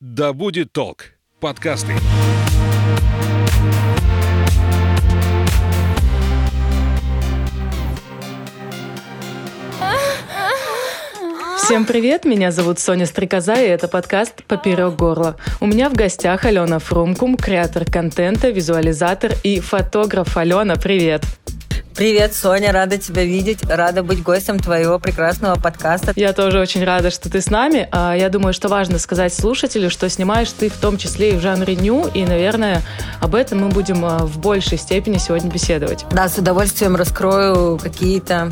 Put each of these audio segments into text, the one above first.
«Да будет толк» подкасты. Всем привет, меня зовут Соня Стрекоза, и это подкаст «Поперек горла». У меня в гостях Алена Фрумкум, креатор контента, визуализатор и фотограф. Алена, привет! Привет, Соня, рада тебя видеть, рада быть гостем твоего прекрасного подкаста. Я тоже очень рада, что ты с нами. А, я думаю, что важно сказать слушателю, что снимаешь ты в том числе и в жанре ню, и, наверное, об этом мы будем а, в большей степени сегодня беседовать. Да, с удовольствием раскрою какие-то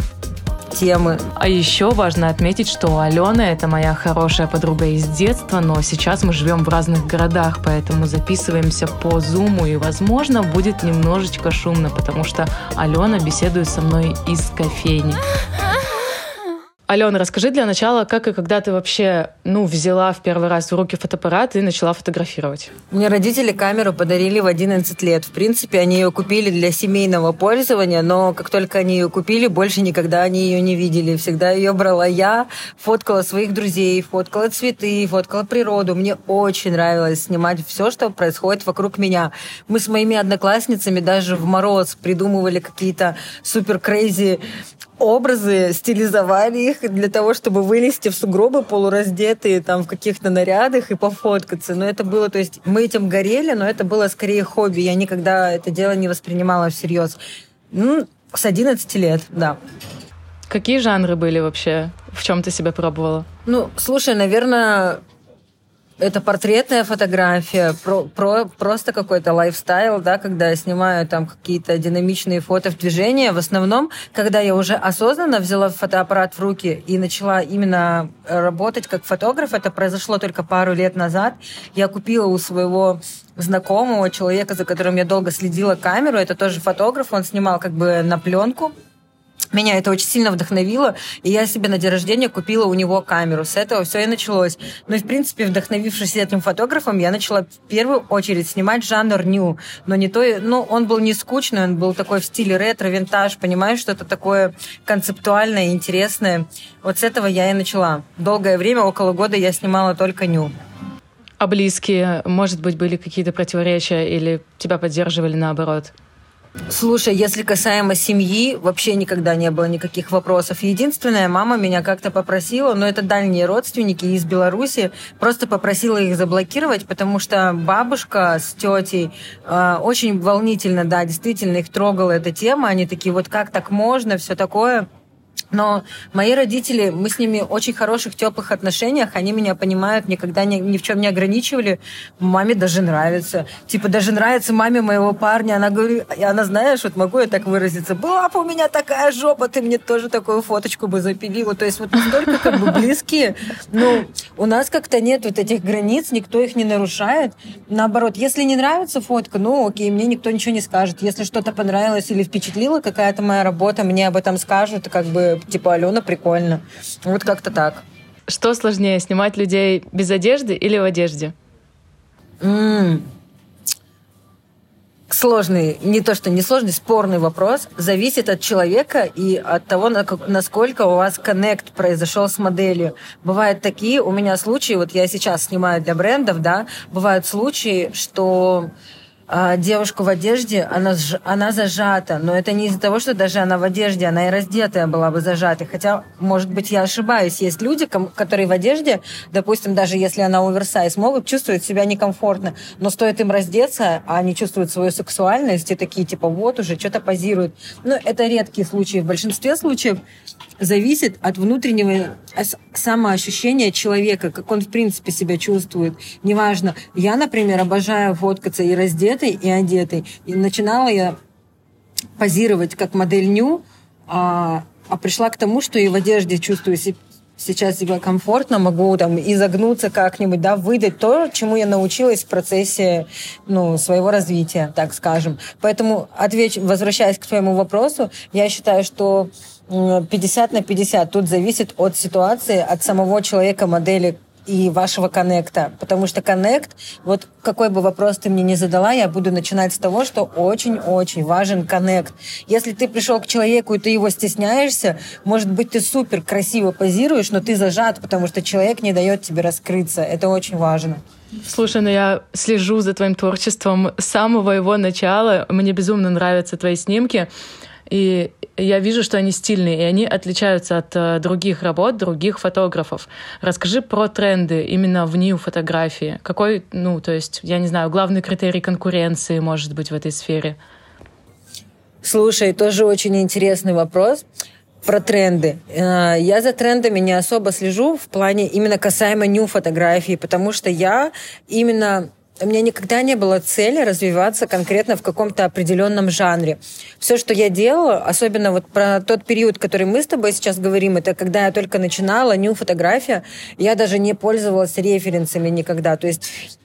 темы. А еще важно отметить, что Алена — это моя хорошая подруга из детства, но сейчас мы живем в разных городах, поэтому записываемся по Зуму, и, возможно, будет немножечко шумно, потому что Алена беседует со мной из кофейни. Алена, расскажи для начала, как и когда ты вообще, ну, взяла в первый раз в руки фотоаппарат и начала фотографировать? Мне родители камеру подарили в 11 лет. В принципе, они ее купили для семейного пользования, но как только они ее купили, больше никогда они ее не видели. Всегда ее брала я, фоткала своих друзей, фоткала цветы, фоткала природу. Мне очень нравилось снимать все, что происходит вокруг меня. Мы с моими одноклассницами даже в мороз придумывали какие-то супер крейзи образы, стилизовали их для того, чтобы вылезти в сугробы полураздетые там в каких-то нарядах и пофоткаться. Но это было, то есть мы этим горели, но это было скорее хобби. Я никогда это дело не воспринимала всерьез. Ну, с 11 лет, да. Какие жанры были вообще? В чем ты себя пробовала? Ну, слушай, наверное, это портретная фотография, про, про, просто какой-то лайфстайл, да, когда я снимаю там какие-то динамичные фото в движении. В основном, когда я уже осознанно взяла фотоаппарат в руки и начала именно работать как фотограф, это произошло только пару лет назад. Я купила у своего знакомого человека, за которым я долго следила камеру, это тоже фотограф, он снимал как бы на пленку, меня это очень сильно вдохновило, и я себе на день рождения купила у него камеру. С этого все и началось. Ну и, в принципе, вдохновившись этим фотографом, я начала в первую очередь снимать жанр ню. Но не то... Ну, он был не скучный, он был такой в стиле ретро, винтаж, понимаешь, что-то такое концептуальное, интересное. Вот с этого я и начала. Долгое время, около года, я снимала только ню. А близкие, может быть, были какие-то противоречия или тебя поддерживали наоборот? Слушай, если касаемо семьи, вообще никогда не было никаких вопросов. Единственное, мама меня как-то попросила, но это дальние родственники из Беларуси, просто попросила их заблокировать, потому что бабушка с тетей э, очень волнительно, да, действительно их трогала эта тема. Они такие, вот как так можно, все такое. Но мои родители, мы с ними очень хороших, теплых отношениях, они меня понимают, никогда ни, ни в чем не ограничивали. Маме даже нравится. Типа, даже нравится маме моего парня. Она говорит, она, знаешь, вот могу я так выразиться, бы у меня такая жопа, ты мне тоже такую фоточку бы запилила. То есть вот настолько как бы близкие. Ну, у нас как-то нет вот этих границ, никто их не нарушает. Наоборот, если не нравится фотка, ну, окей, мне никто ничего не скажет. Если что-то понравилось или впечатлило какая-то моя работа, мне об этом скажут, как бы типа, Алена, прикольно. Вот как-то так. Что сложнее, снимать людей без одежды или в одежде? м Сложный, не то что не сложный, спорный вопрос. Зависит от человека и от того, насколько у вас коннект произошел с моделью. Бывают такие, у меня случаи, вот я сейчас снимаю для брендов, да, бывают случаи, что а, девушку в одежде, она, она зажата. Но это не из-за того, что даже она в одежде, она и раздетая была бы зажата. Хотя, может быть, я ошибаюсь. Есть люди, которые в одежде, допустим, даже если она оверсайз, могут чувствовать себя некомфортно. Но стоит им раздеться, а они чувствуют свою сексуальность и такие, типа, вот уже, что-то позируют. Ну, это редкие случаи. В большинстве случаев зависит от внутреннего самоощущения человека, как он, в принципе, себя чувствует. Неважно. Я, например, обожаю фоткаться и раздетой, и одетой. И начинала я позировать как модель ню, а, а пришла к тому, что и в одежде чувствую себя сейчас себя комфортно, могу там изогнуться как-нибудь, да, выдать то, чему я научилась в процессе ну, своего развития, так скажем. Поэтому, отвеч... возвращаясь к твоему вопросу, я считаю, что 50 на 50. Тут зависит от ситуации, от самого человека, модели, и вашего коннекта. Потому что коннект, вот какой бы вопрос ты мне не задала, я буду начинать с того, что очень-очень важен коннект. Если ты пришел к человеку, и ты его стесняешься, может быть, ты супер красиво позируешь, но ты зажат, потому что человек не дает тебе раскрыться. Это очень важно. Слушай, ну я слежу за твоим творчеством с самого его начала. Мне безумно нравятся твои снимки. И я вижу, что они стильные, и они отличаются от э, других работ, других фотографов. Расскажи про тренды именно в нью фотографии. Какой, ну, то есть, я не знаю, главный критерий конкуренции может быть в этой сфере? Слушай, тоже очень интересный вопрос про тренды. Э, я за трендами не особо слежу в плане именно касаемо ню фотографии, потому что я именно у меня никогда не было цели развиваться конкретно в каком-то определенном жанре. Все, что я делала, особенно вот про тот период, который мы с тобой сейчас говорим, это когда я только начинала, ню фотография, я даже не пользовалась референсами никогда. То есть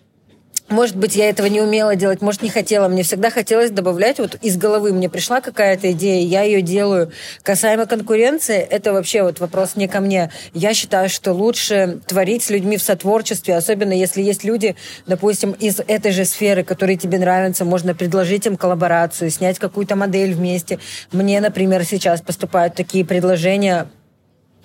может быть, я этого не умела делать, может, не хотела. Мне всегда хотелось добавлять вот из головы. Мне пришла какая-то идея, я ее делаю. Касаемо конкуренции, это вообще вот вопрос не ко мне. Я считаю, что лучше творить с людьми в сотворчестве, особенно если есть люди, допустим, из этой же сферы, которые тебе нравятся, можно предложить им коллаборацию, снять какую-то модель вместе. Мне, например, сейчас поступают такие предложения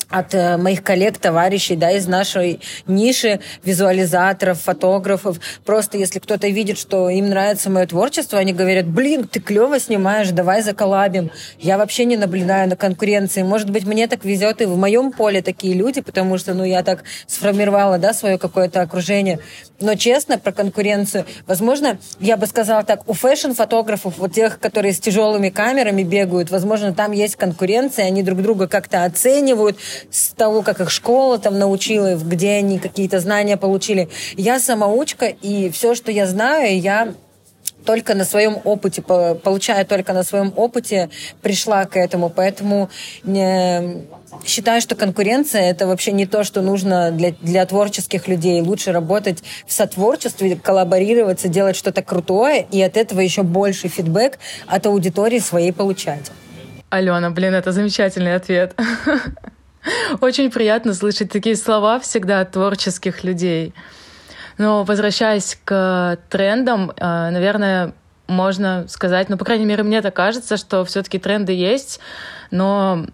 от э, моих коллег, товарищей, да, из нашей ниши визуализаторов, фотографов. Просто если кто-то видит, что им нравится мое творчество, они говорят, блин, ты клево снимаешь, давай заколабим. Я вообще не наблюдаю на конкуренции. Может быть, мне так везет и в моем поле такие люди, потому что, ну, я так сформировала, да, свое какое-то окружение. Но честно, про конкуренцию, возможно, я бы сказала так, у фэшн-фотографов, вот тех, которые с тяжелыми камерами бегают, возможно, там есть конкуренция, они друг друга как-то оценивают, с того, как их школа там научила, где они какие-то знания получили. Я самоучка, и все, что я знаю, я только на своем опыте, получая только на своем опыте, пришла к этому. Поэтому не, считаю, что конкуренция это вообще не то, что нужно для, для творческих людей. Лучше работать в сотворчестве, коллаборироваться, делать что-то крутое, и от этого еще больше фидбэк от аудитории своей получать. Алена, блин, это замечательный ответ. Очень приятно слышать такие слова всегда от творческих людей. Но возвращаясь к трендам, э, наверное, можно сказать, ну, по крайней мере, мне так кажется, что все-таки тренды есть, но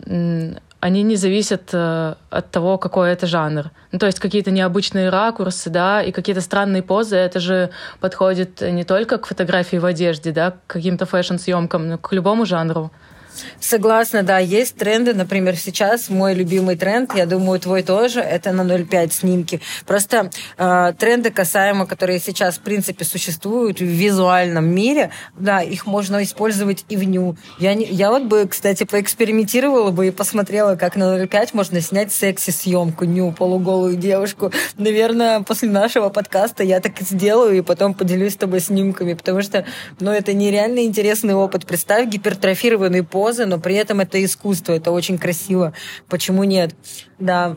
они не зависят э, от того, какой это жанр. Ну, то есть какие-то необычные ракурсы, да, и какие-то странные позы, это же подходит не только к фотографии в одежде, да, к каким-то фэшн-съемкам, но к любому жанру. Согласна, да, есть тренды. Например, сейчас мой любимый тренд, я думаю, твой тоже, это на 0,5 снимки. Просто э, тренды касаемо, которые сейчас, в принципе, существуют в визуальном мире, да, их можно использовать и в ню. Я, не, я вот бы, кстати, поэкспериментировала бы и посмотрела, как на 0,5 можно снять секси-съемку, ню, полуголую девушку. Наверное, после нашего подкаста я так и сделаю, и потом поделюсь с тобой снимками, потому что, ну, это нереально интересный опыт. Представь гипертрофированный пол позы, но при этом это искусство, это очень красиво. Почему нет? Да,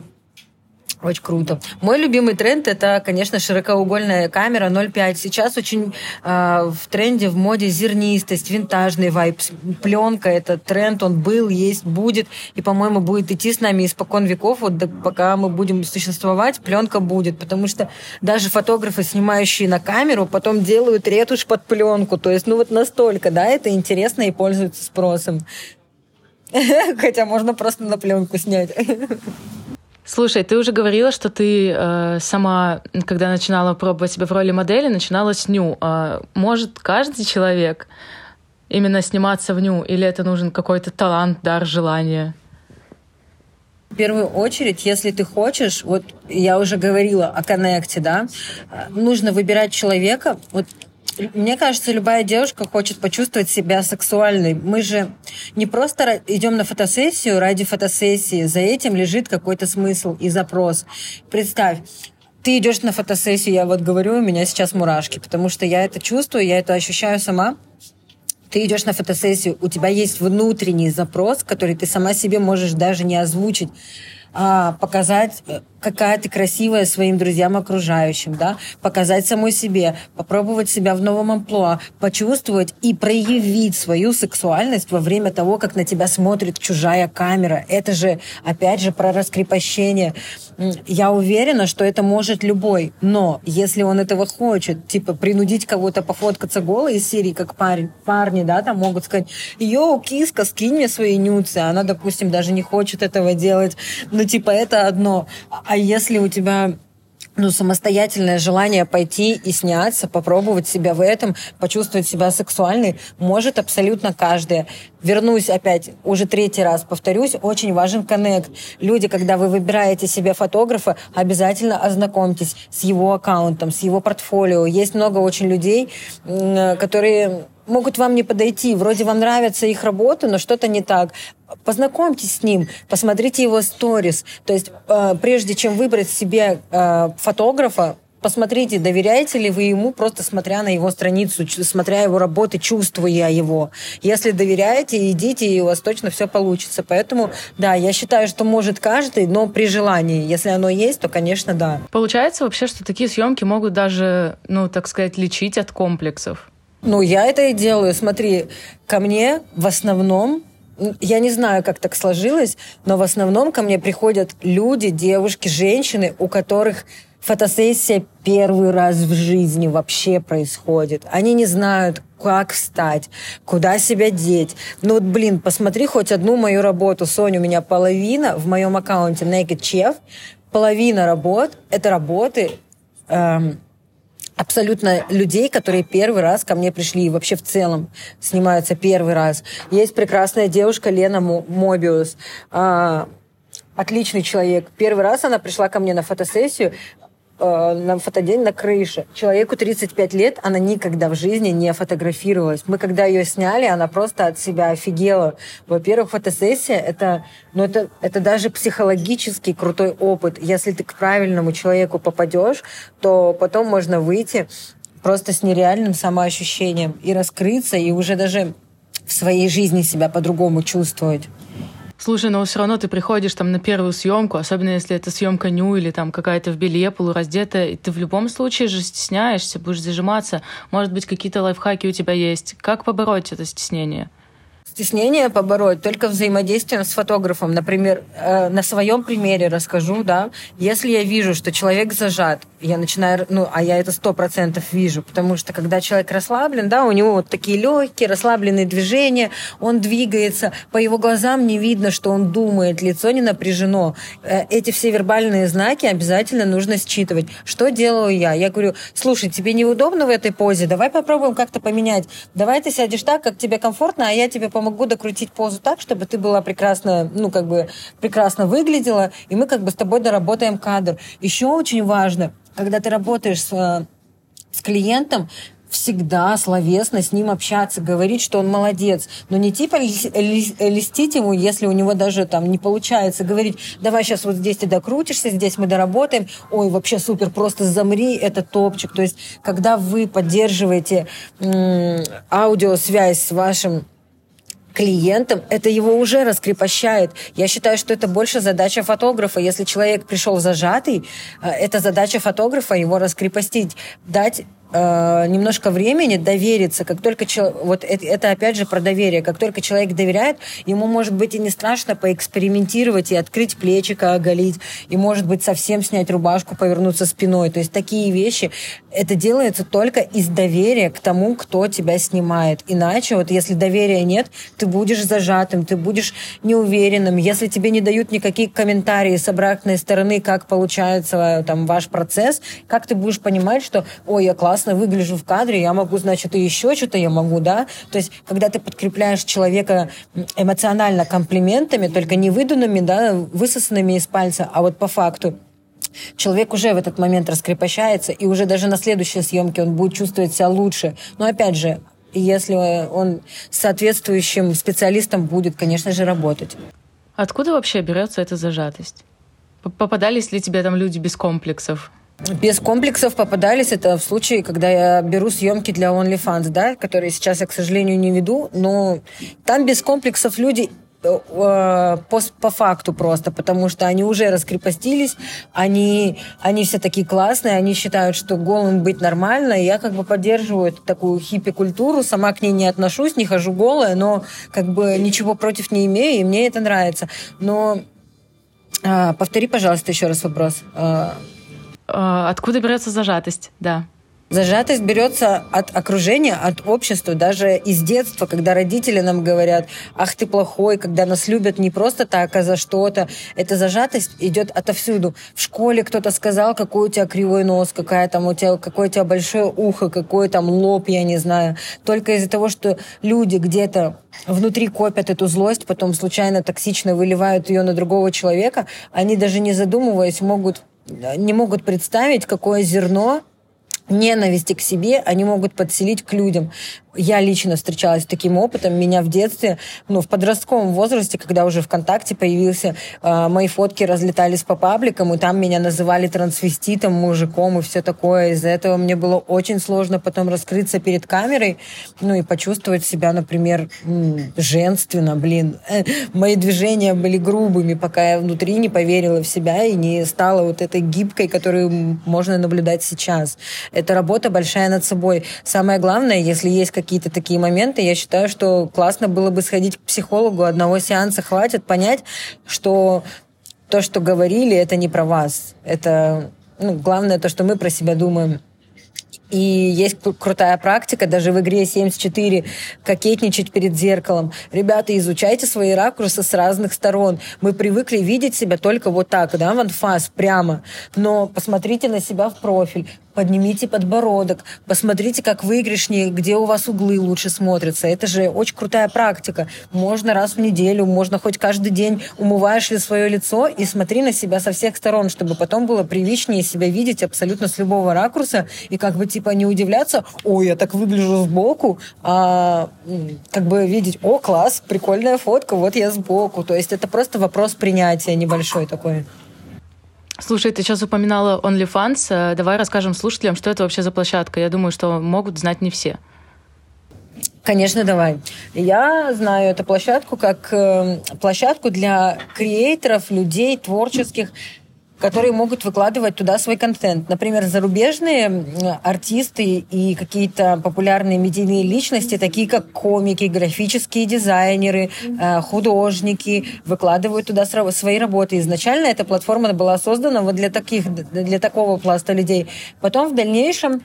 очень круто. Мой любимый тренд это, конечно, широкоугольная камера 0.5. Сейчас очень э, в тренде, в моде зернистость, винтажный вайп. Пленка это тренд, он был, есть, будет. И, по-моему, будет идти с нами испокон веков. Вот до, пока мы будем существовать, пленка будет. Потому что даже фотографы, снимающие на камеру, потом делают ретушь под пленку. То есть, ну вот настолько, да, это интересно и пользуется спросом. Хотя можно просто на пленку снять. Слушай, ты уже говорила, что ты э, сама, когда начинала пробовать себя в роли модели, начинала с ню. Э, может каждый человек именно сниматься в ню, или это нужен какой-то талант, дар, желание? В первую очередь, если ты хочешь, вот я уже говорила о коннекте, да, э, нужно выбирать человека, вот мне кажется, любая девушка хочет почувствовать себя сексуальной. Мы же не просто идем на фотосессию ради фотосессии. За этим лежит какой-то смысл и запрос. Представь, ты идешь на фотосессию, я вот говорю, у меня сейчас мурашки, потому что я это чувствую, я это ощущаю сама. Ты идешь на фотосессию, у тебя есть внутренний запрос, который ты сама себе можешь даже не озвучить а, показать, э, какая ты красивая своим друзьям окружающим, да, показать самой себе, попробовать себя в новом амплуа, почувствовать и проявить свою сексуальность во время того, как на тебя смотрит чужая камера. Это же, опять же, про раскрепощение. Я уверена, что это может любой, но если он этого хочет, типа принудить кого-то пофоткаться голой из серии, как парень, парни, да, там могут сказать, йоу, киска, скинь мне свои нюцы, она, допустим, даже не хочет этого делать, но типа это одно. А если у тебя ну, самостоятельное желание пойти и сняться, попробовать себя в этом, почувствовать себя сексуальной, может абсолютно каждая. Вернусь опять, уже третий раз повторюсь, очень важен коннект. Люди, когда вы выбираете себе фотографа, обязательно ознакомьтесь с его аккаунтом, с его портфолио. Есть много очень людей, которые могут вам не подойти. Вроде вам нравится их работа, но что-то не так. Познакомьтесь с ним, посмотрите его сторис. То есть э, прежде чем выбрать себе э, фотографа, посмотрите, доверяете ли вы ему, просто смотря на его страницу, смотря его работы, чувствуя его. Если доверяете, идите, и у вас точно все получится. Поэтому, да, я считаю, что может каждый, но при желании. Если оно есть, то, конечно, да. Получается вообще, что такие съемки могут даже, ну, так сказать, лечить от комплексов? Ну, я это и делаю. Смотри, ко мне в основном я не знаю, как так сложилось, но в основном ко мне приходят люди, девушки, женщины, у которых фотосессия первый раз в жизни вообще происходит. Они не знают, как встать, куда себя деть. Ну вот, блин, посмотри хоть одну мою работу. Соня, у меня половина в моем аккаунте Naked Chef, половина работ — это работы эм, абсолютно людей, которые первый раз ко мне пришли и вообще в целом снимаются первый раз. Есть прекрасная девушка Лена Мобиус, а, отличный человек. Первый раз она пришла ко мне на фотосессию, э, на фотодень на крыше. Человеку 35 лет, она никогда в жизни не фотографировалась. Мы когда ее сняли, она просто от себя офигела. Во-первых, фотосессия это, ну, это, это даже психологический крутой опыт. Если ты к правильному человеку попадешь, то потом можно выйти просто с нереальным самоощущением и раскрыться, и уже даже в своей жизни себя по-другому чувствовать. Слушай, но все равно ты приходишь там на первую съемку, особенно если это съемка ню или там какая-то в белье полураздетая, и ты в любом случае же стесняешься, будешь зажиматься. Может быть, какие-то лайфхаки у тебя есть. Как побороть это стеснение? стеснение побороть только взаимодействием с фотографом. Например, э, на своем примере расскажу, да, если я вижу, что человек зажат, я начинаю, ну, а я это сто процентов вижу, потому что когда человек расслаблен, да, у него вот такие легкие, расслабленные движения, он двигается, по его глазам не видно, что он думает, лицо не напряжено. Э, эти все вербальные знаки обязательно нужно считывать. Что делаю я? Я говорю, слушай, тебе неудобно в этой позе, давай попробуем как-то поменять. Давай ты сядешь так, как тебе комфортно, а я тебе помогу могу докрутить позу так, чтобы ты была прекрасно, ну, как бы, прекрасно выглядела, и мы как бы с тобой доработаем кадр. Еще очень важно, когда ты работаешь с, э, с клиентом, всегда словесно с ним общаться, говорить, что он молодец. Но не типа листить ему, если у него даже там не получается, говорить, давай сейчас вот здесь ты докрутишься, здесь мы доработаем, ой, вообще супер, просто замри, это топчик. То есть, когда вы поддерживаете аудиосвязь с вашим клиентам, это его уже раскрепощает. Я считаю, что это больше задача фотографа. Если человек пришел зажатый, э, это задача фотографа его раскрепостить, дать э, немножко времени довериться, как только человек, вот это, это опять же про доверие, как только человек доверяет, ему может быть и не страшно поэкспериментировать и открыть плечика, оголить, и может быть совсем снять рубашку, повернуться спиной. То есть такие вещи, это делается только из доверия к тому, кто тебя снимает. Иначе, вот если доверия нет, ты будешь зажатым, ты будешь неуверенным. Если тебе не дают никакие комментарии с обратной стороны, как получается там ваш процесс, как ты будешь понимать, что, ой, я классно классно выгляжу в кадре, я могу, значит, и еще что-то я могу, да? То есть, когда ты подкрепляешь человека эмоционально комплиментами, только не выдуманными, да, высосанными из пальца, а вот по факту, человек уже в этот момент раскрепощается, и уже даже на следующей съемке он будет чувствовать себя лучше. Но опять же, если он с соответствующим специалистом будет, конечно же, работать. Откуда вообще берется эта зажатость? Попадались ли тебе там люди без комплексов? Без комплексов попадались это в случае, когда я беру съемки для OnlyFans, да, которые сейчас я, к сожалению, не веду, но там без комплексов люди э, по, по факту просто, потому что они уже раскрепостились, они, они все такие классные, они считают, что голым быть нормально, и я как бы поддерживаю такую хиппи-культуру, сама к ней не отношусь, не хожу голая, но как бы ничего против не имею, и мне это нравится. Но а, повтори, пожалуйста, еще раз вопрос. А, откуда берется зажатость, да. Зажатость берется от окружения, от общества, даже из детства, когда родители нам говорят, ах ты плохой, когда нас любят не просто так, а за что-то. Эта зажатость идет отовсюду. В школе кто-то сказал, какой у тебя кривой нос, какая там у тебя, какое у тебя большое ухо, какой там лоб, я не знаю. Только из-за того, что люди где-то внутри копят эту злость, потом случайно токсично выливают ее на другого человека, они даже не задумываясь могут не могут представить, какое зерно ненависти к себе они могут подселить к людям я лично встречалась с таким опытом. Меня в детстве, ну, в подростковом возрасте, когда уже ВКонтакте появился, э, мои фотки разлетались по пабликам, и там меня называли трансвеститом, мужиком и все такое. Из-за этого мне было очень сложно потом раскрыться перед камерой, ну, и почувствовать себя, например, женственно, блин. Мои движения были грубыми, пока я внутри не поверила в себя и не стала вот этой гибкой, которую можно наблюдать сейчас. Это работа большая над собой. Самое главное, если есть какие какие-то такие моменты, я считаю, что классно было бы сходить к психологу, одного сеанса хватит, понять, что то, что говорили, это не про вас. Это ну, главное то, что мы про себя думаем. И есть крутая практика, даже в игре 74, кокетничать перед зеркалом. Ребята, изучайте свои ракурсы с разных сторон. Мы привыкли видеть себя только вот так, да, в анфас, прямо. Но посмотрите на себя в профиль, поднимите подбородок, посмотрите, как выигрышнее, где у вас углы лучше смотрятся. Это же очень крутая практика. Можно раз в неделю, можно хоть каждый день умываешь ли свое лицо и смотри на себя со всех сторон, чтобы потом было привычнее себя видеть абсолютно с любого ракурса и как бы типа не удивляться, ой, я так выгляжу сбоку, а как бы видеть, о, класс, прикольная фотка, вот я сбоку. То есть это просто вопрос принятия небольшой такой. Слушай, ты сейчас упоминала OnlyFans. Э, давай расскажем слушателям, что это вообще за площадка. Я думаю, что могут знать не все. Конечно, давай. Я знаю эту площадку как э, площадку для креаторов, людей творческих, которые могут выкладывать туда свой контент. Например, зарубежные артисты и какие-то популярные медийные личности, такие как комики, графические дизайнеры, э, художники, выкладывают туда свои работы. Изначально эта платформа была создана вот для таких, для такого пласта людей. Потом в дальнейшем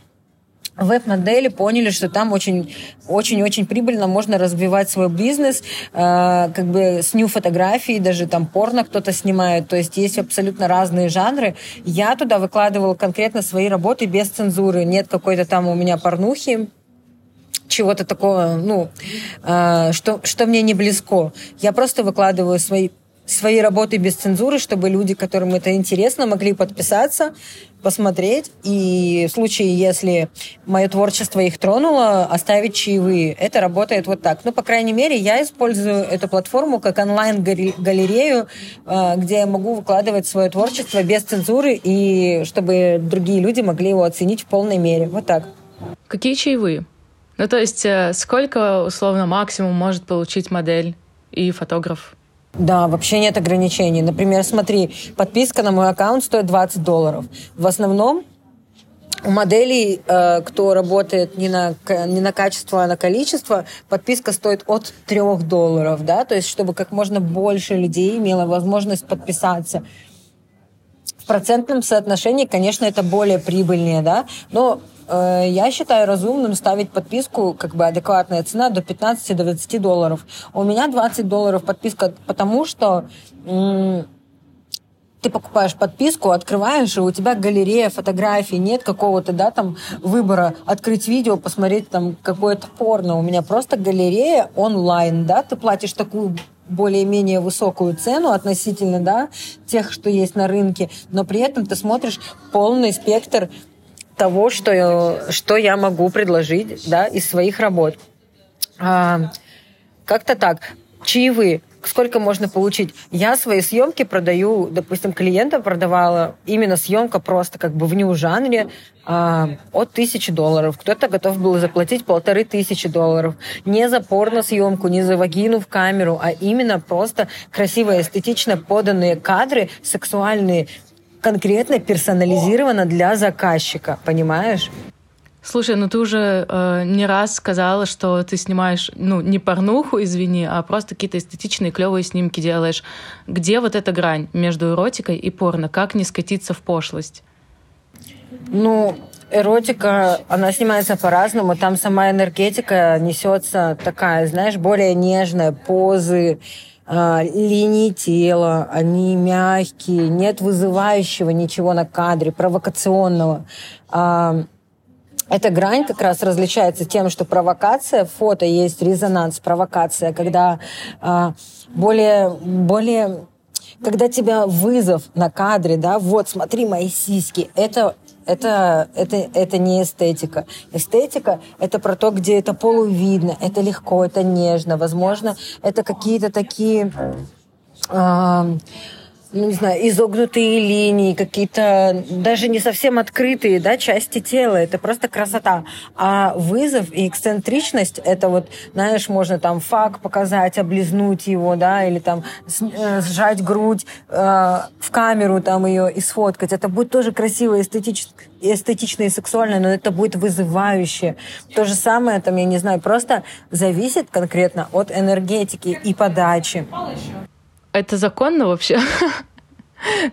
веб-модели поняли, что там очень-очень-очень прибыльно можно развивать свой бизнес, э, как бы с нью фотографией, даже там порно кто-то снимает, то есть есть абсолютно разные жанры. Я туда выкладывала конкретно свои работы без цензуры, нет какой-то там у меня порнухи, чего-то такого, ну, э, что, что мне не близко. Я просто выкладываю свои свои работы без цензуры, чтобы люди, которым это интересно, могли подписаться, посмотреть и в случае, если мое творчество их тронуло, оставить чаевые. Это работает вот так. Ну, по крайней мере, я использую эту платформу как онлайн-галерею, э, где я могу выкладывать свое творчество без цензуры и чтобы другие люди могли его оценить в полной мере. Вот так. Какие чаевые? Ну, то есть, э, сколько, условно, максимум может получить модель и фотограф? Да, вообще нет ограничений. Например, смотри, подписка на мой аккаунт стоит 20 долларов. В основном у моделей, э, кто работает не на, не на качество, а на количество, подписка стоит от 3 долларов, да, то есть чтобы как можно больше людей имело возможность подписаться. Процентном соотношении, конечно, это более прибыльнее, да, но Э, я считаю разумным ставить подписку, как бы адекватная цена, до 15-20 долларов. У меня 20 долларов подписка, потому что ты покупаешь подписку, открываешь, и у тебя галерея фотографий, нет какого-то, да, там, выбора открыть видео, посмотреть там какое-то порно. У меня просто галерея онлайн, да, ты платишь такую более-менее высокую цену относительно, да, тех, что есть на рынке, но при этом ты смотришь полный спектр того, что, что я могу предложить да, из своих работ. А, как-то так. Чаевые. Сколько можно получить? Я свои съемки продаю, допустим, клиента продавала именно съемка просто как бы в нью жанре а, от тысячи долларов. Кто-то готов был заплатить полторы тысячи долларов. Не за порно-съемку, не за вагину в камеру, а именно просто красиво, эстетично поданные кадры, сексуальные, конкретно персонализировано для заказчика, понимаешь? Слушай, ну ты уже э, не раз сказала, что ты снимаешь, ну, не порнуху, извини, а просто какие-то эстетичные, клевые снимки делаешь. Где вот эта грань между эротикой и порно? Как не скатиться в пошлость? Ну, эротика, она снимается по-разному. Там сама энергетика несется такая, знаешь, более нежная, позы, э, линии тела, они мягкие, нет вызывающего ничего на кадре, провокационного. Эта грань как раз различается тем, что провокация, фото есть резонанс, провокация, когда э, более, более когда тебя вызов на кадре, да, вот, смотри мои сиськи, это это, это, это не эстетика. Эстетика — это про то, где это полувидно, это легко, это нежно. Возможно, это какие-то такие... Э, ну, не знаю, изогнутые линии, какие-то даже не совсем открытые да, части тела. Это просто красота. А вызов и эксцентричность, это вот, знаешь, можно там фак показать, облизнуть его, да, или там э, сжать грудь э, в камеру, там ее и сфоткать. Это будет тоже красиво, эстетично, эстетично и сексуально, но это будет вызывающе. То же самое, там, я не знаю, просто зависит конкретно от энергетики и подачи. Это законно вообще?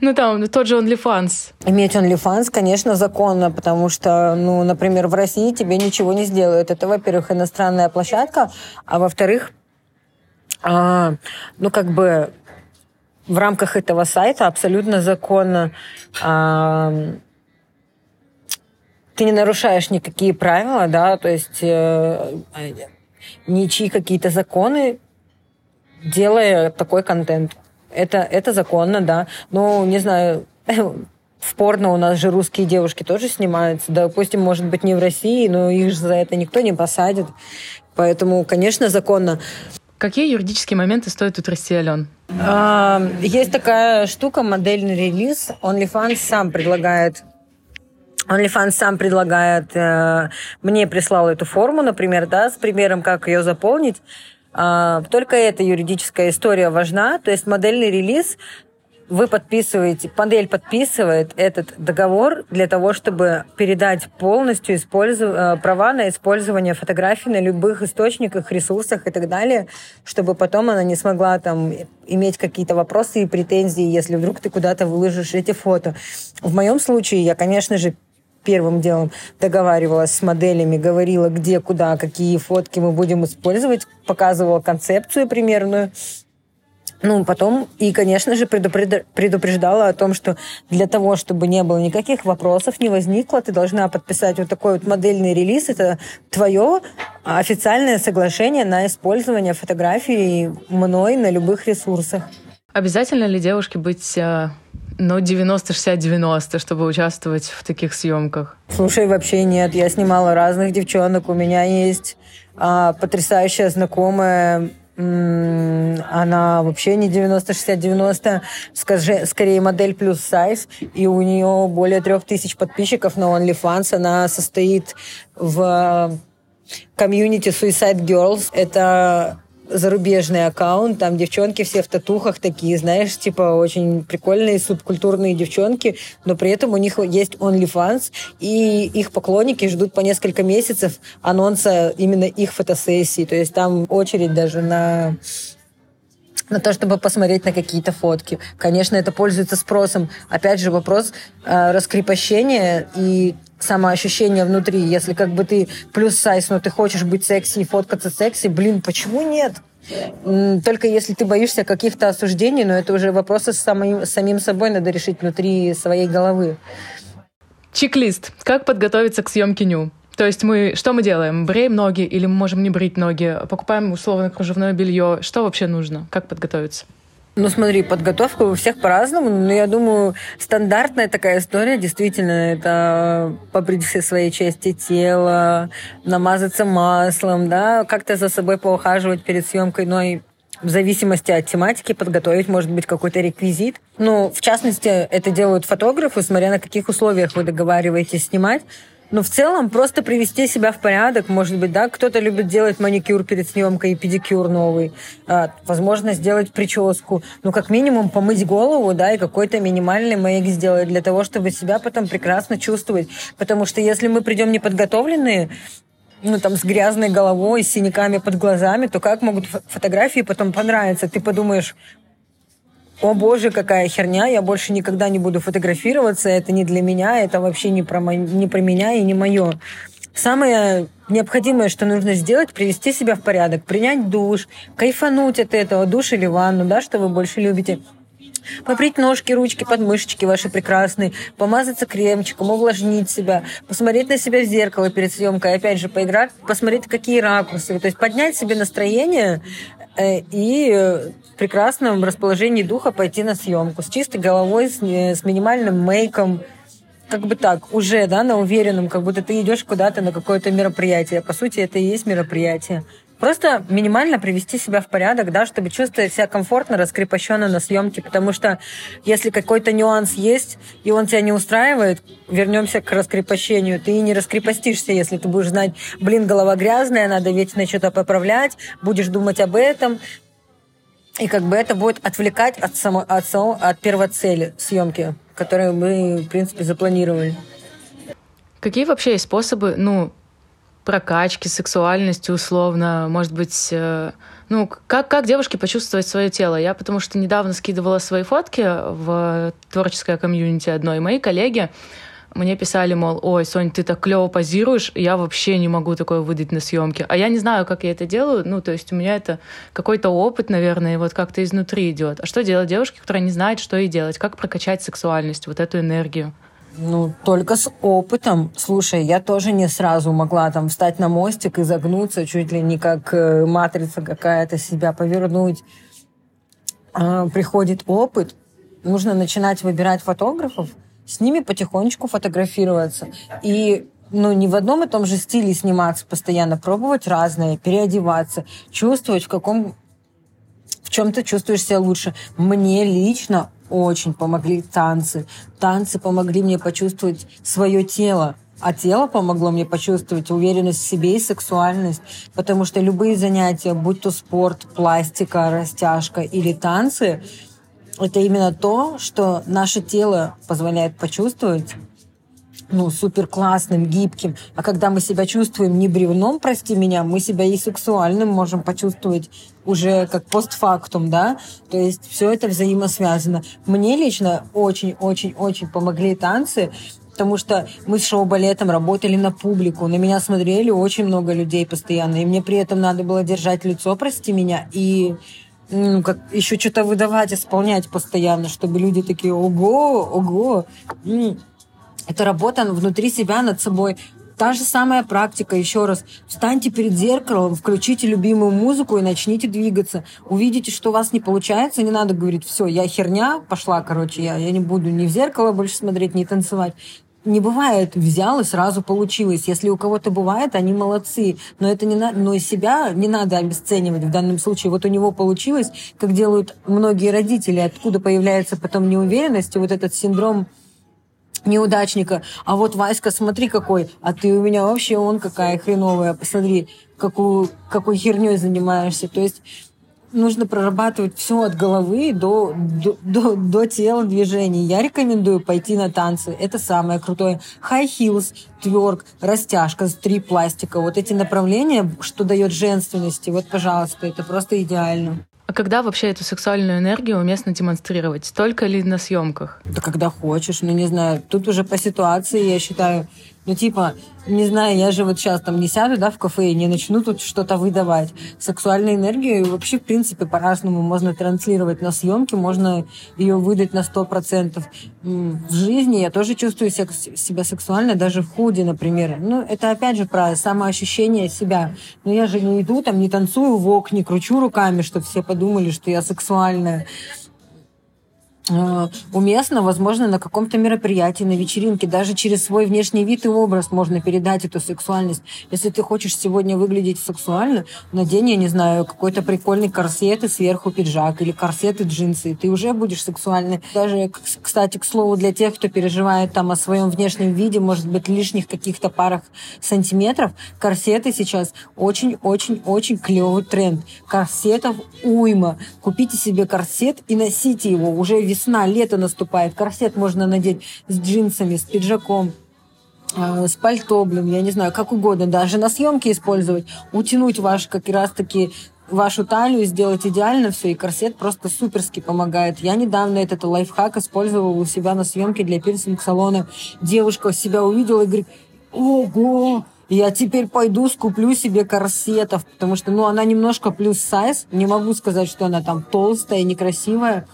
Ну, там, тот же OnlyFans. Иметь OnlyFans, конечно, законно, потому что, ну, например, в России тебе ничего не сделают. Это, во-первых, иностранная площадка, а во-вторых, а, ну, как бы в рамках этого сайта абсолютно законно а, ты не нарушаешь никакие правила, да, то есть э, ничьи какие-то законы делая такой контент. Это, это законно, да. Ну, не знаю, в порно у нас же русские девушки тоже снимаются. Допустим, может быть, не в России, но их же за это никто не посадит. Поэтому, конечно, законно. Какие юридические моменты стоит утрясти, Ален? А, есть такая штука, модельный релиз. OnlyFans сам предлагает OnlyFans сам предлагает, э, мне прислал эту форму, например, да, с примером, как ее заполнить. А, только эта юридическая история важна, то есть модельный релиз вы подписываете, модель подписывает этот договор для того, чтобы передать полностью использов... Э, права на использование фотографий на любых источниках, ресурсах и так далее, чтобы потом она не смогла там иметь какие-то вопросы и претензии, если вдруг ты куда-то выложишь эти фото. В моем случае я, конечно же, первым делом договаривалась с моделями, говорила, где, куда, какие фотки мы будем использовать, показывала концепцию примерную. Ну, потом, и, конечно же, предупреждала о том, что для того, чтобы не было никаких вопросов, не возникло, ты должна подписать вот такой вот модельный релиз. Это твое официальное соглашение на использование фотографий мной на любых ресурсах. Обязательно ли девушке быть ну, 90-60-90, чтобы участвовать в таких съемках? Слушай, вообще нет. Я снимала разных девчонок. У меня есть а, потрясающая знакомая она вообще не 90-60-90, скорее модель плюс сайз, и у нее более трех тысяч подписчиков на OnlyFans. Она состоит в комьюнити Suicide Girls. Это зарубежный аккаунт, там девчонки все в татухах такие, знаешь, типа очень прикольные субкультурные девчонки, но при этом у них есть OnlyFans, и их поклонники ждут по несколько месяцев анонса именно их фотосессии, то есть там очередь даже на на то, чтобы посмотреть на какие-то фотки. Конечно, это пользуется спросом. Опять же, вопрос э, раскрепощения и самоощущение внутри. Если как бы ты плюс сайз, но ты хочешь быть секси и фоткаться секси, блин, почему нет? Только если ты боишься каких-то осуждений, но это уже вопросы с самим, самим собой надо решить внутри своей головы. Чек-лист. Как подготовиться к съемке ню? То есть мы что мы делаем? Бреем ноги или мы можем не брить ноги? Покупаем условно кружевное белье? Что вообще нужно? Как подготовиться? Ну, смотри, подготовка у всех по-разному, но я думаю, стандартная такая история, действительно, это побрить все свои части тела, намазаться маслом, да, как-то за собой поухаживать перед съемкой, но и в зависимости от тематики подготовить, может быть, какой-то реквизит. Ну, в частности, это делают фотографы, смотря на каких условиях вы договариваетесь снимать. Но в целом просто привести себя в порядок, может быть, да, кто-то любит делать маникюр перед съемкой и педикюр новый, а, возможно, сделать прическу, ну, как минимум помыть голову, да, и какой-то минимальный мейк сделать для того, чтобы себя потом прекрасно чувствовать. Потому что если мы придем неподготовленные, ну, там, с грязной головой, с синяками под глазами, то как могут фотографии потом понравиться? Ты подумаешь, о боже, какая херня, я больше никогда не буду фотографироваться, это не для меня, это вообще не про, не про меня и не мое. Самое необходимое, что нужно сделать, привести себя в порядок, принять душ, кайфануть от этого, душ или ванну, да, что вы больше любите. Побрить ножки, ручки, подмышечки ваши прекрасные, помазаться кремчиком, увлажнить себя, посмотреть на себя в зеркало перед съемкой, опять же, поиграть, посмотреть, какие ракурсы. То есть поднять себе настроение и в прекрасном расположении духа пойти на съемку с чистой головой, с, с минимальным мейком, как бы так, уже, да, на уверенном, как будто ты идешь куда-то на какое-то мероприятие. По сути, это и есть мероприятие. Просто минимально привести себя в порядок, да, чтобы чувствовать себя комфортно, раскрепощенно на съемке, потому что если какой-то нюанс есть, и он тебя не устраивает, вернемся к раскрепощению. Ты не раскрепостишься, если ты будешь знать, блин, голова грязная, надо вечно что-то поправлять, будешь думать об этом, и как бы это будет отвлекать от, само, от, само, от первоцели съемки, которую мы, в принципе, запланировали. Какие вообще есть способы, ну, прокачки, сексуальности условно, может быть, э, ну, как, как девушке почувствовать свое тело? Я потому что недавно скидывала свои фотки в творческое комьюнити одной, мои коллеги мне писали, мол, ой, Сонь, ты так клево позируешь, я вообще не могу такое выдать на съемке. А я не знаю, как я это делаю. Ну, то есть у меня это какой-то опыт, наверное, и вот как-то изнутри идет. А что делать девушке, которая не знает, что ей делать? Как прокачать сексуальность, вот эту энергию? Ну, только с опытом. Слушай, я тоже не сразу могла там встать на мостик и загнуться, чуть ли не как э, матрица какая-то, себя повернуть. А, приходит опыт, нужно начинать выбирать фотографов, с ними потихонечку фотографироваться. И ну, не в одном и том же стиле сниматься постоянно, пробовать разное, переодеваться, чувствовать, в каком в чем ты чувствуешь себя лучше. Мне лично очень помогли танцы. Танцы помогли мне почувствовать свое тело. А тело помогло мне почувствовать уверенность в себе и сексуальность, потому что любые занятия, будь то спорт, пластика, растяжка или танцы, это именно то, что наше тело позволяет почувствовать ну, супер классным, гибким. А когда мы себя чувствуем не бревном, прости меня, мы себя и сексуальным можем почувствовать уже как постфактум, да. То есть все это взаимосвязано. Мне лично очень-очень-очень помогли танцы, потому что мы с шоу-балетом работали на публику, на меня смотрели очень много людей постоянно, и мне при этом надо было держать лицо, прости меня, и ну, как еще что-то выдавать, исполнять постоянно, чтобы люди такие, ого, ого. Это работа внутри себя над собой. Та же самая практика, еще раз. Встаньте перед зеркалом, включите любимую музыку и начните двигаться. Увидите, что у вас не получается, не надо говорить, все, я херня, пошла, короче, я, я не буду ни в зеркало больше смотреть, ни танцевать не бывает, взял и сразу получилось. Если у кого-то бывает, они молодцы. Но это не надо, но и себя не надо обесценивать в данном случае. Вот у него получилось, как делают многие родители, откуда появляется потом неуверенность и вот этот синдром неудачника. А вот Васька, смотри какой, а ты у меня вообще он какая хреновая, посмотри, какую, какой херней занимаешься. То есть нужно прорабатывать все от головы до, до, до, до тела движений. Я рекомендую пойти на танцы. Это самое крутое. High heels, тверк, растяжка, стрип пластика. Вот эти направления, что дает женственности. Вот, пожалуйста, это просто идеально. А когда вообще эту сексуальную энергию уместно демонстрировать? Только ли на съемках? Да когда хочешь, ну не знаю. Тут уже по ситуации, я считаю, ну, типа, не знаю, я же вот сейчас там не сяду, да, в кафе и не начну тут что-то выдавать. Сексуальную энергию вообще, в принципе, по-разному можно транслировать на съемке, можно ее выдать на сто процентов. В жизни я тоже чувствую себя сексуально, даже в худе, например. Ну, это опять же про самоощущение себя. Но я же не иду там, не танцую в окне, кручу руками, чтобы все подумали, что я сексуальная. Э, уместно, возможно, на каком-то мероприятии, на вечеринке, даже через свой внешний вид и образ можно передать эту сексуальность. Если ты хочешь сегодня выглядеть сексуально, надень, я не знаю, какой-то прикольный корсет и сверху пиджак, или корсет и джинсы, и ты уже будешь сексуальной. Даже, кстати, к слову, для тех, кто переживает там о своем внешнем виде, может быть, лишних каких-то парах сантиметров, корсеты сейчас очень-очень-очень клевый тренд. Корсетов уйма. Купите себе корсет и носите его уже весной весна, лето наступает, корсет можно надеть с джинсами, с пиджаком, э, с пальто, блин, я не знаю, как угодно, даже на съемке использовать, утянуть ваш как раз таки вашу талию сделать идеально все, и корсет просто суперски помогает. Я недавно этот лайфхак использовала у себя на съемке для пирсинг-салона. Девушка себя увидела и говорит, ого, я теперь пойду скуплю себе корсетов, потому что, ну, она немножко плюс сайз. Не могу сказать, что она там толстая, некрасивая.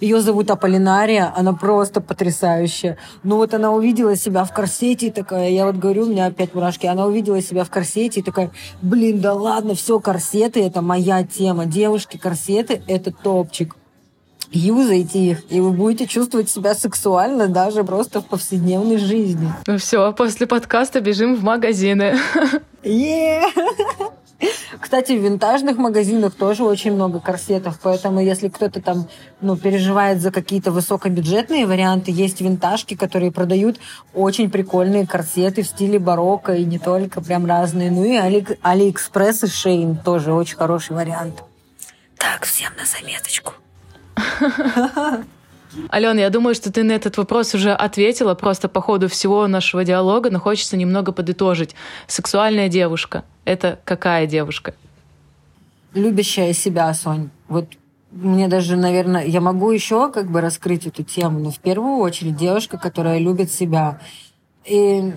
Ее зовут Аполлинария, она просто потрясающая. Ну вот она увидела себя в корсете и такая, я вот говорю, у меня опять мурашки, она увидела себя в корсете и такая, блин, да ладно, все, корсеты, это моя тема. Девушки, корсеты, это топчик. Юзайте их, и вы будете чувствовать себя сексуально даже просто в повседневной жизни. Ну все, после подкаста бежим в магазины. Yeah! Кстати, в винтажных магазинах тоже очень много корсетов, поэтому если кто-то там ну, переживает за какие-то высокобюджетные варианты, есть винтажки, которые продают очень прикольные корсеты в стиле барокко и не только, прям разные. Ну и Али, Алиэкспресс и Shein тоже очень хороший вариант. Так, всем на заметочку. Алена, я думаю, что ты на этот вопрос уже ответила просто по ходу всего нашего диалога, но хочется немного подытожить. Сексуальная девушка — это какая девушка? Любящая себя, Сонь. Вот мне даже, наверное, я могу еще как бы раскрыть эту тему, но в первую очередь девушка, которая любит себя. И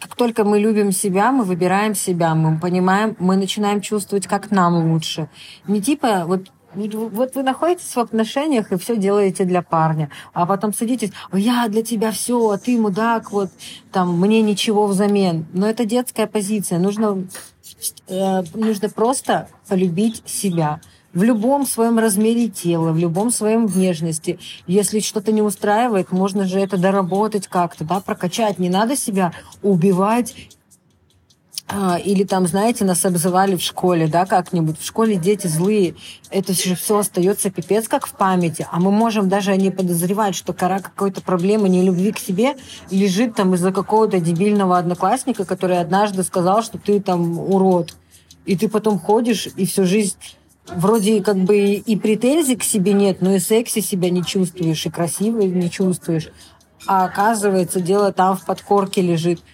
как только мы любим себя, мы выбираем себя, мы понимаем, мы начинаем чувствовать, как нам лучше. Не типа вот вот вы находитесь в отношениях и все делаете для парня, а потом садитесь, я для тебя все, а ты мудак, вот там мне ничего взамен. Но это детская позиция. Нужно, э, нужно просто полюбить себя в любом своем размере тела, в любом своем внешности. Если что-то не устраивает, можно же это доработать как-то, да, прокачать. Не надо себя убивать а, или там, знаете, нас обзывали в школе, да, как-нибудь. В школе дети злые. Это же все остается пипец как в памяти. А мы можем даже не подозревать, что кора какой-то проблемы не любви к себе лежит там из-за какого-то дебильного одноклассника, который однажды сказал, что ты там урод. И ты потом ходишь и всю жизнь вроде как бы и претензий к себе нет, но и секси себя не чувствуешь, и красивой не чувствуешь. А оказывается, дело там в подкорке лежит –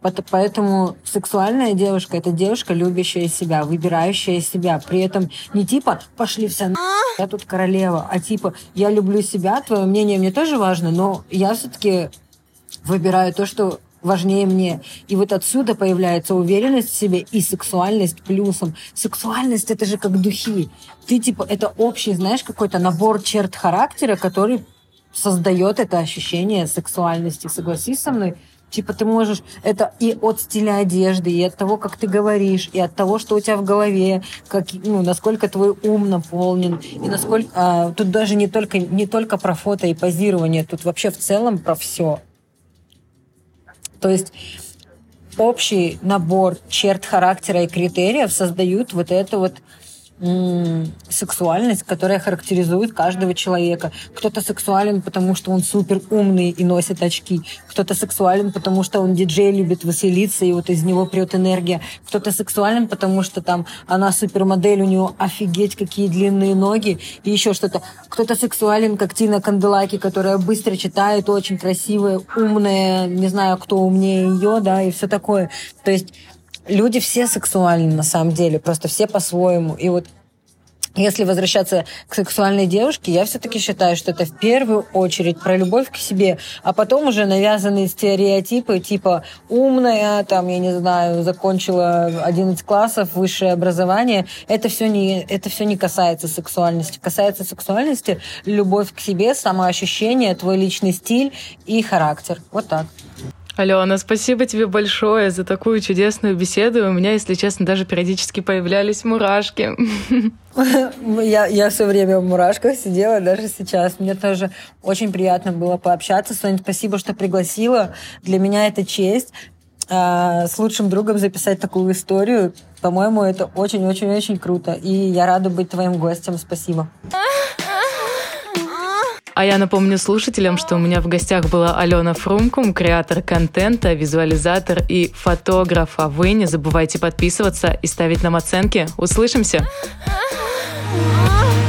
Поэтому сексуальная девушка – это девушка, любящая себя, выбирающая себя. При этом не типа «пошли все на я тут королева», а типа «я люблю себя, твое мнение мне тоже важно, но я все-таки выбираю то, что важнее мне. И вот отсюда появляется уверенность в себе и сексуальность плюсом. Сексуальность — это же как духи. Ты, типа, это общий, знаешь, какой-то набор черт характера, который создает это ощущение сексуальности. Согласись со мной? Типа ты можешь это и от стиля одежды, и от того, как ты говоришь, и от того, что у тебя в голове, как, ну, насколько твой ум наполнен, и насколько... А, тут даже не только, не только про фото и позирование, тут вообще в целом про все. То есть общий набор черт характера и критериев создают вот это вот сексуальность, которая характеризует каждого человека. Кто-то сексуален, потому что он супер умный и носит очки. Кто-то сексуален, потому что он диджей, любит веселиться, и вот из него прет энергия. Кто-то сексуален, потому что там она супермодель, у него офигеть какие длинные ноги и еще что-то. Кто-то сексуален, как Тина Канделаки, которая быстро читает, очень красивая, умная, не знаю, кто умнее ее, да, и все такое. То есть люди все сексуальны на самом деле, просто все по-своему. И вот если возвращаться к сексуальной девушке, я все-таки считаю, что это в первую очередь про любовь к себе, а потом уже навязанные стереотипы, типа умная, там, я не знаю, закончила 11 классов, высшее образование. Это все не, это все не касается сексуальности. Касается сексуальности любовь к себе, самоощущение, твой личный стиль и характер. Вот так. Алена, спасибо тебе большое за такую чудесную беседу. У меня, если честно, даже периодически появлялись мурашки. Я, я все время в мурашках сидела, даже сейчас. Мне тоже очень приятно было пообщаться. Соня, спасибо, что пригласила. Для меня это честь а, с лучшим другом записать такую историю. По-моему, это очень-очень-очень круто. И я рада быть твоим гостем. Спасибо. А я напомню слушателям, что у меня в гостях была Алена Фрумкум, креатор контента, визуализатор и фотограф. А вы не забывайте подписываться и ставить нам оценки. Услышимся!